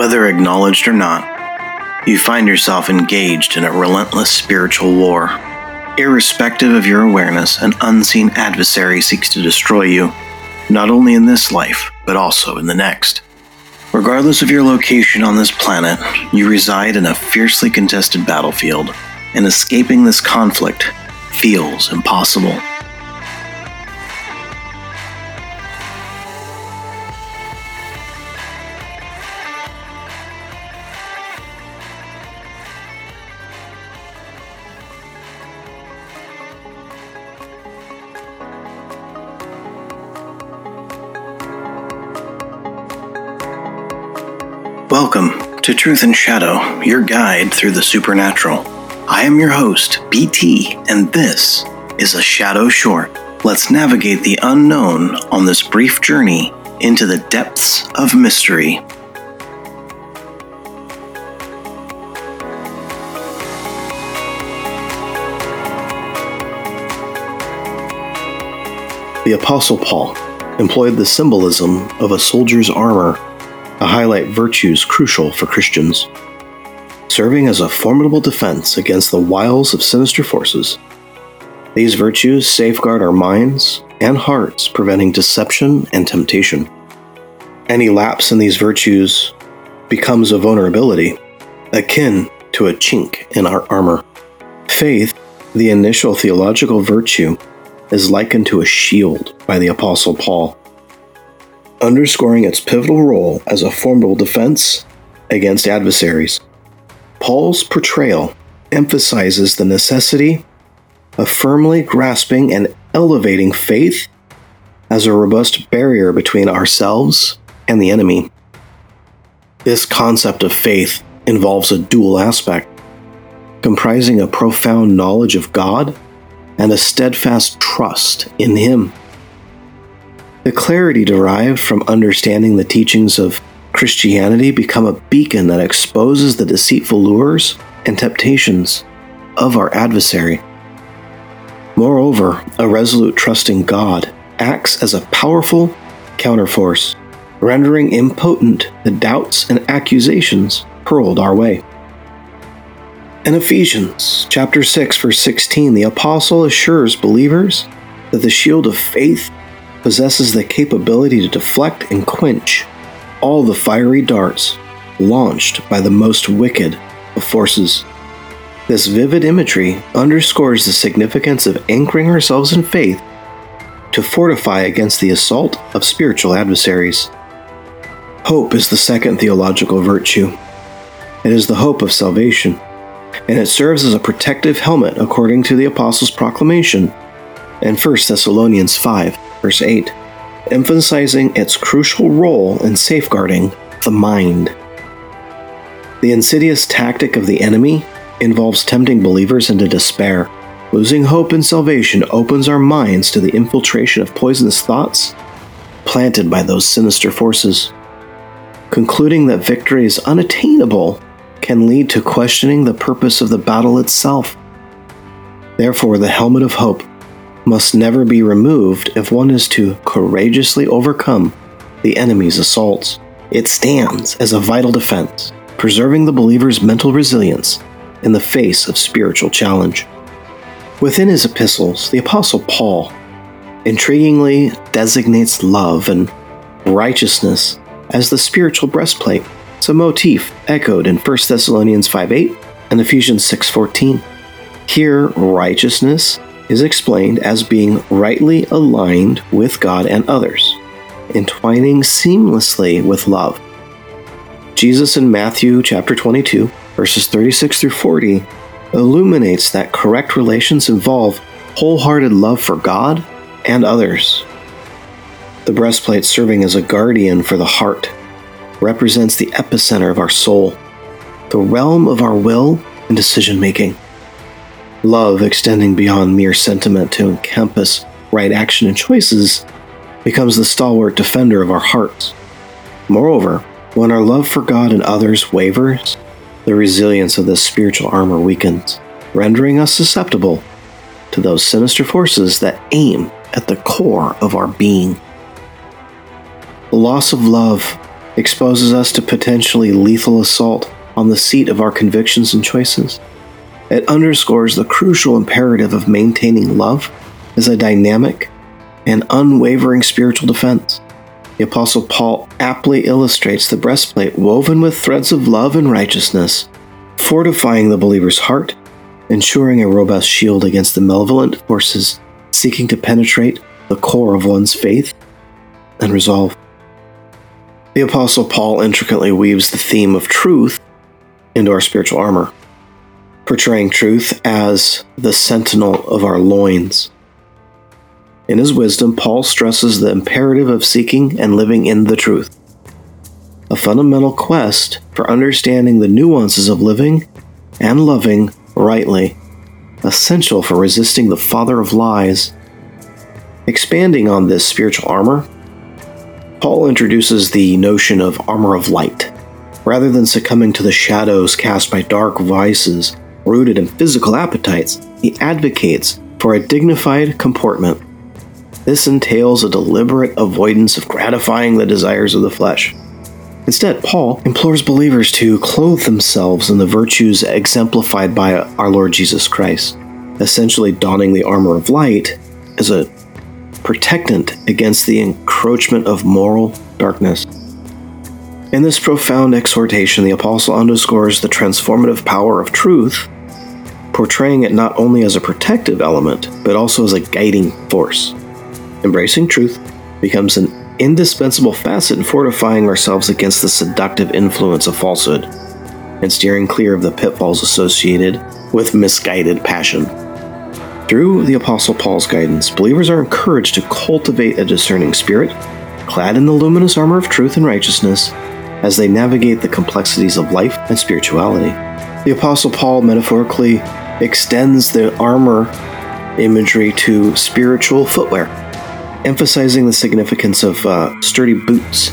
Whether acknowledged or not, you find yourself engaged in a relentless spiritual war. Irrespective of your awareness, an unseen adversary seeks to destroy you, not only in this life, but also in the next. Regardless of your location on this planet, you reside in a fiercely contested battlefield, and escaping this conflict feels impossible. To Truth and Shadow, your guide through the supernatural. I am your host, BT, and this is a Shadow Short. Let's navigate the unknown on this brief journey into the depths of mystery. The Apostle Paul employed the symbolism of a soldier's armor to highlight virtues crucial for Christians. Serving as a formidable defense against the wiles of sinister forces, these virtues safeguard our minds and hearts, preventing deception and temptation. Any lapse in these virtues becomes a vulnerability, akin to a chink in our armor. Faith, the initial theological virtue, is likened to a shield by the Apostle Paul underscoring its pivotal role as a formidable defense against adversaries. Paul's portrayal emphasizes the necessity of firmly grasping and elevating faith as a robust barrier between ourselves and the enemy. This concept of faith involves a dual aspect, comprising a profound knowledge of God and a steadfast trust in Him. The clarity derived from understanding the teachings of Christianity become a beacon that exposes the deceitful lures and temptations of our adversary. Moreover, a resolute trust in God acts as a powerful counterforce, rendering impotent the doubts and accusations hurled our way. In Ephesians chapter 6 verse 16, the apostle assures believers that the shield of faith possesses the capability to deflect and quench all the fiery darts launched by the most wicked of forces. This vivid imagery underscores the significance of anchoring ourselves in faith to fortify against the assault of spiritual adversaries. Hope is the second theological virtue. It is the hope of salvation, and it serves as a protective helmet according to the Apostles' proclamation in 1 Thessalonians 5 verse 8, emphasizing its crucial role in safeguarding the mind. The insidious tactic of the enemy involves tempting believers into despair. Losing hope in salvation opens our minds to the infiltration of poisonous thoughts planted by those sinister forces. Concluding that victory is unattainable can lead to questioning the purpose of the battle itself. Therefore, the helmet of hope must never be removed if one is to courageously overcome the enemy's assaults. It stands as a vital defense, preserving the believer's mental resilience in the face of spiritual challenge. Within his epistles, the Apostle Paul intriguingly designates love and righteousness as the spiritual breastplate. It's a motif echoed in 1 Thessalonians 5:8 and Ephesians 6:14. Here, righteousness is explained as being rightly aligned with God and others, entwining seamlessly with love. Jesus in Matthew chapter 22, verses 36 through 40, illuminates that correct relations involve wholehearted love for God and others. The breastplate serving as a guardian for the heart represents the epicenter of our soul, the realm of our will and decision making. Love, extending beyond mere sentiment to encompass right action and choices, becomes the stalwart defender of our hearts. Moreover, when our love for God and others wavers, the resilience of this spiritual armor weakens, rendering us susceptible to those sinister forces that aim at the core of our being. The loss of love exposes us to potentially lethal assault on the seat of our convictions and choices. It underscores the crucial imperative of maintaining love as a dynamic and unwavering spiritual defense. The Apostle Paul aptly illustrates the breastplate woven with threads of love and righteousness, fortifying the believer's heart, ensuring a robust shield against the malevolent forces seeking to penetrate the core of one's faith and resolve. The Apostle Paul intricately weaves the theme of truth into our spiritual armor, portraying truth as the sentinel of our loins. In his wisdom, Paul stresses the imperative of seeking and living in the truth, a fundamental quest for understanding the nuances of living and loving rightly, essential for resisting the father of lies. Expanding on this spiritual armor, Paul introduces the notion of armor of light. Rather than succumbing to the shadows cast by dark vices rooted in physical appetites, he advocates for a dignified comportment this entails a deliberate avoidance of gratifying the desires of the flesh. Instead, Paul implores believers to clothe themselves in the virtues exemplified by our Lord Jesus Christ, essentially donning the armor of light as a protectant against the encroachment of moral darkness. In this profound exhortation, the apostle underscores the transformative power of truth, portraying it not only as a protective element, but also as a guiding force. Embracing truth becomes an indispensable facet in fortifying ourselves against the seductive influence of falsehood and steering clear of the pitfalls associated with misguided passion. Through the Apostle Paul's guidance, believers are encouraged to cultivate a discerning spirit, clad in the luminous armor of truth and righteousness, as they navigate the complexities of life and spirituality. The Apostle Paul metaphorically extends the armor imagery to spiritual footwear emphasizing the significance of uh, sturdy boots,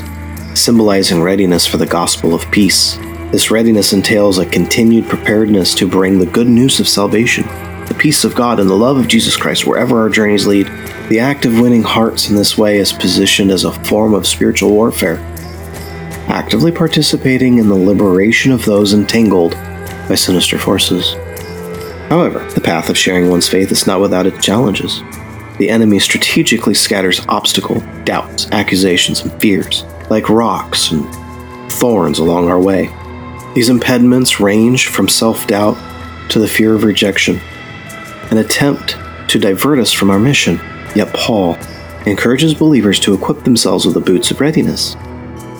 symbolizing readiness for the gospel of peace. This readiness entails a continued preparedness to bring the good news of salvation, the peace of God, and the love of Jesus Christ wherever our journeys lead. The act of winning hearts in this way is positioned as a form of spiritual warfare, actively participating in the liberation of those entangled by sinister forces. However, the path of sharing one's faith is not without its challenges the enemy strategically scatters obstacles, doubts, accusations, and fears, like rocks and thorns along our way. These impediments range from self doubt to the fear of rejection, an attempt to divert us from our mission. Yet Paul encourages believers to equip themselves with the boots of readiness.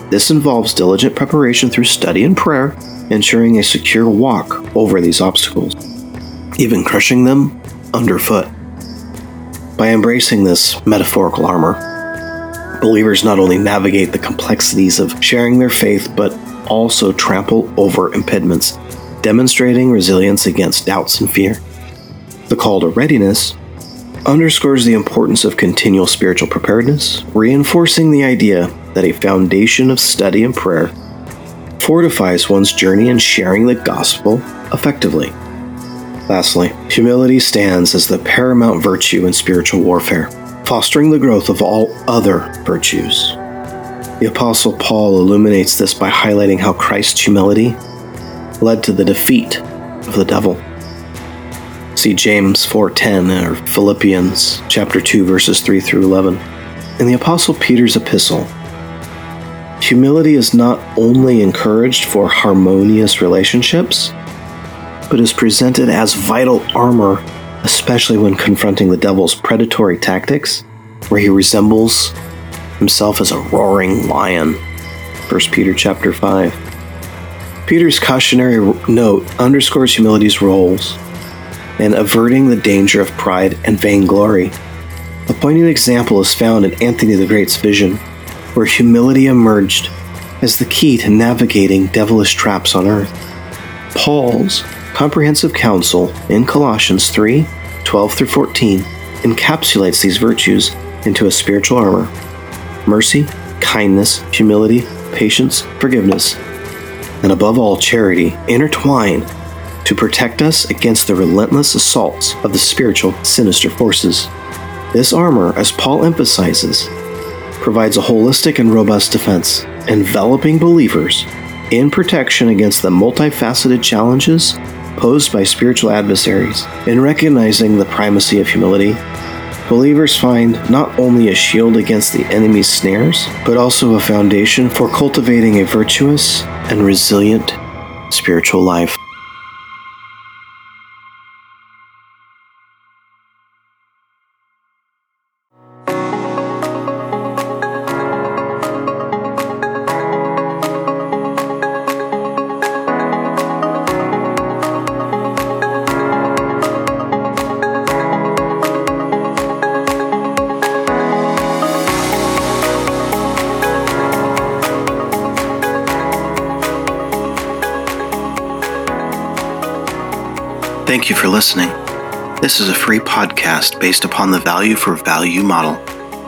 This involves diligent preparation through study and prayer, ensuring a secure walk over these obstacles, even crushing them underfoot. By embracing this metaphorical armor, believers not only navigate the complexities of sharing their faith, but also trample over impediments, demonstrating resilience against doubts and fear. The call to readiness underscores the importance of continual spiritual preparedness, reinforcing the idea that a foundation of study and prayer fortifies one's journey in sharing the gospel effectively. Lastly, humility stands as the paramount virtue in spiritual warfare, fostering the growth of all other virtues. The Apostle Paul illuminates this by highlighting how Christ's humility led to the defeat of the devil. See James 4:10 or Philippians chapter 2 verses 3 through 11. In the Apostle Peter's epistle, humility is not only encouraged for harmonious relationships, but is presented as vital armor, especially when confronting the devil's predatory tactics, where he resembles himself as a roaring lion. 1 Peter chapter 5. Peter's cautionary note underscores humility's roles in averting the danger of pride and vainglory. A poignant example is found in Anthony the Great's vision, where humility emerged as the key to navigating devilish traps on earth. Paul's comprehensive counsel in Colossians 3 12 through 14 encapsulates these virtues into a spiritual armor mercy, kindness, humility, patience, forgiveness, and above all, charity intertwine to protect us against the relentless assaults of the spiritual sinister forces. This armor, as Paul emphasizes, provides a holistic and robust defense, enveloping believers in protection against the multifaceted challenges posed by spiritual adversaries. In recognizing the primacy of humility, believers find not only a shield against the enemy's snares, but also a foundation for cultivating a virtuous and resilient spiritual life. You for listening. This is a free podcast based upon the value for value model.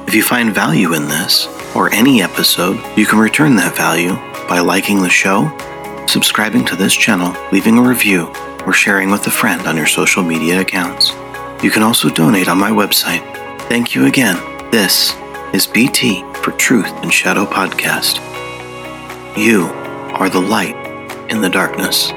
If you find value in this or any episode, you can return that value by liking the show, subscribing to this channel, leaving a review, or sharing with a friend on your social media accounts. You can also donate on my website. Thank you again. This is BT for Truth and Shadow Podcast. You are the light in the darkness.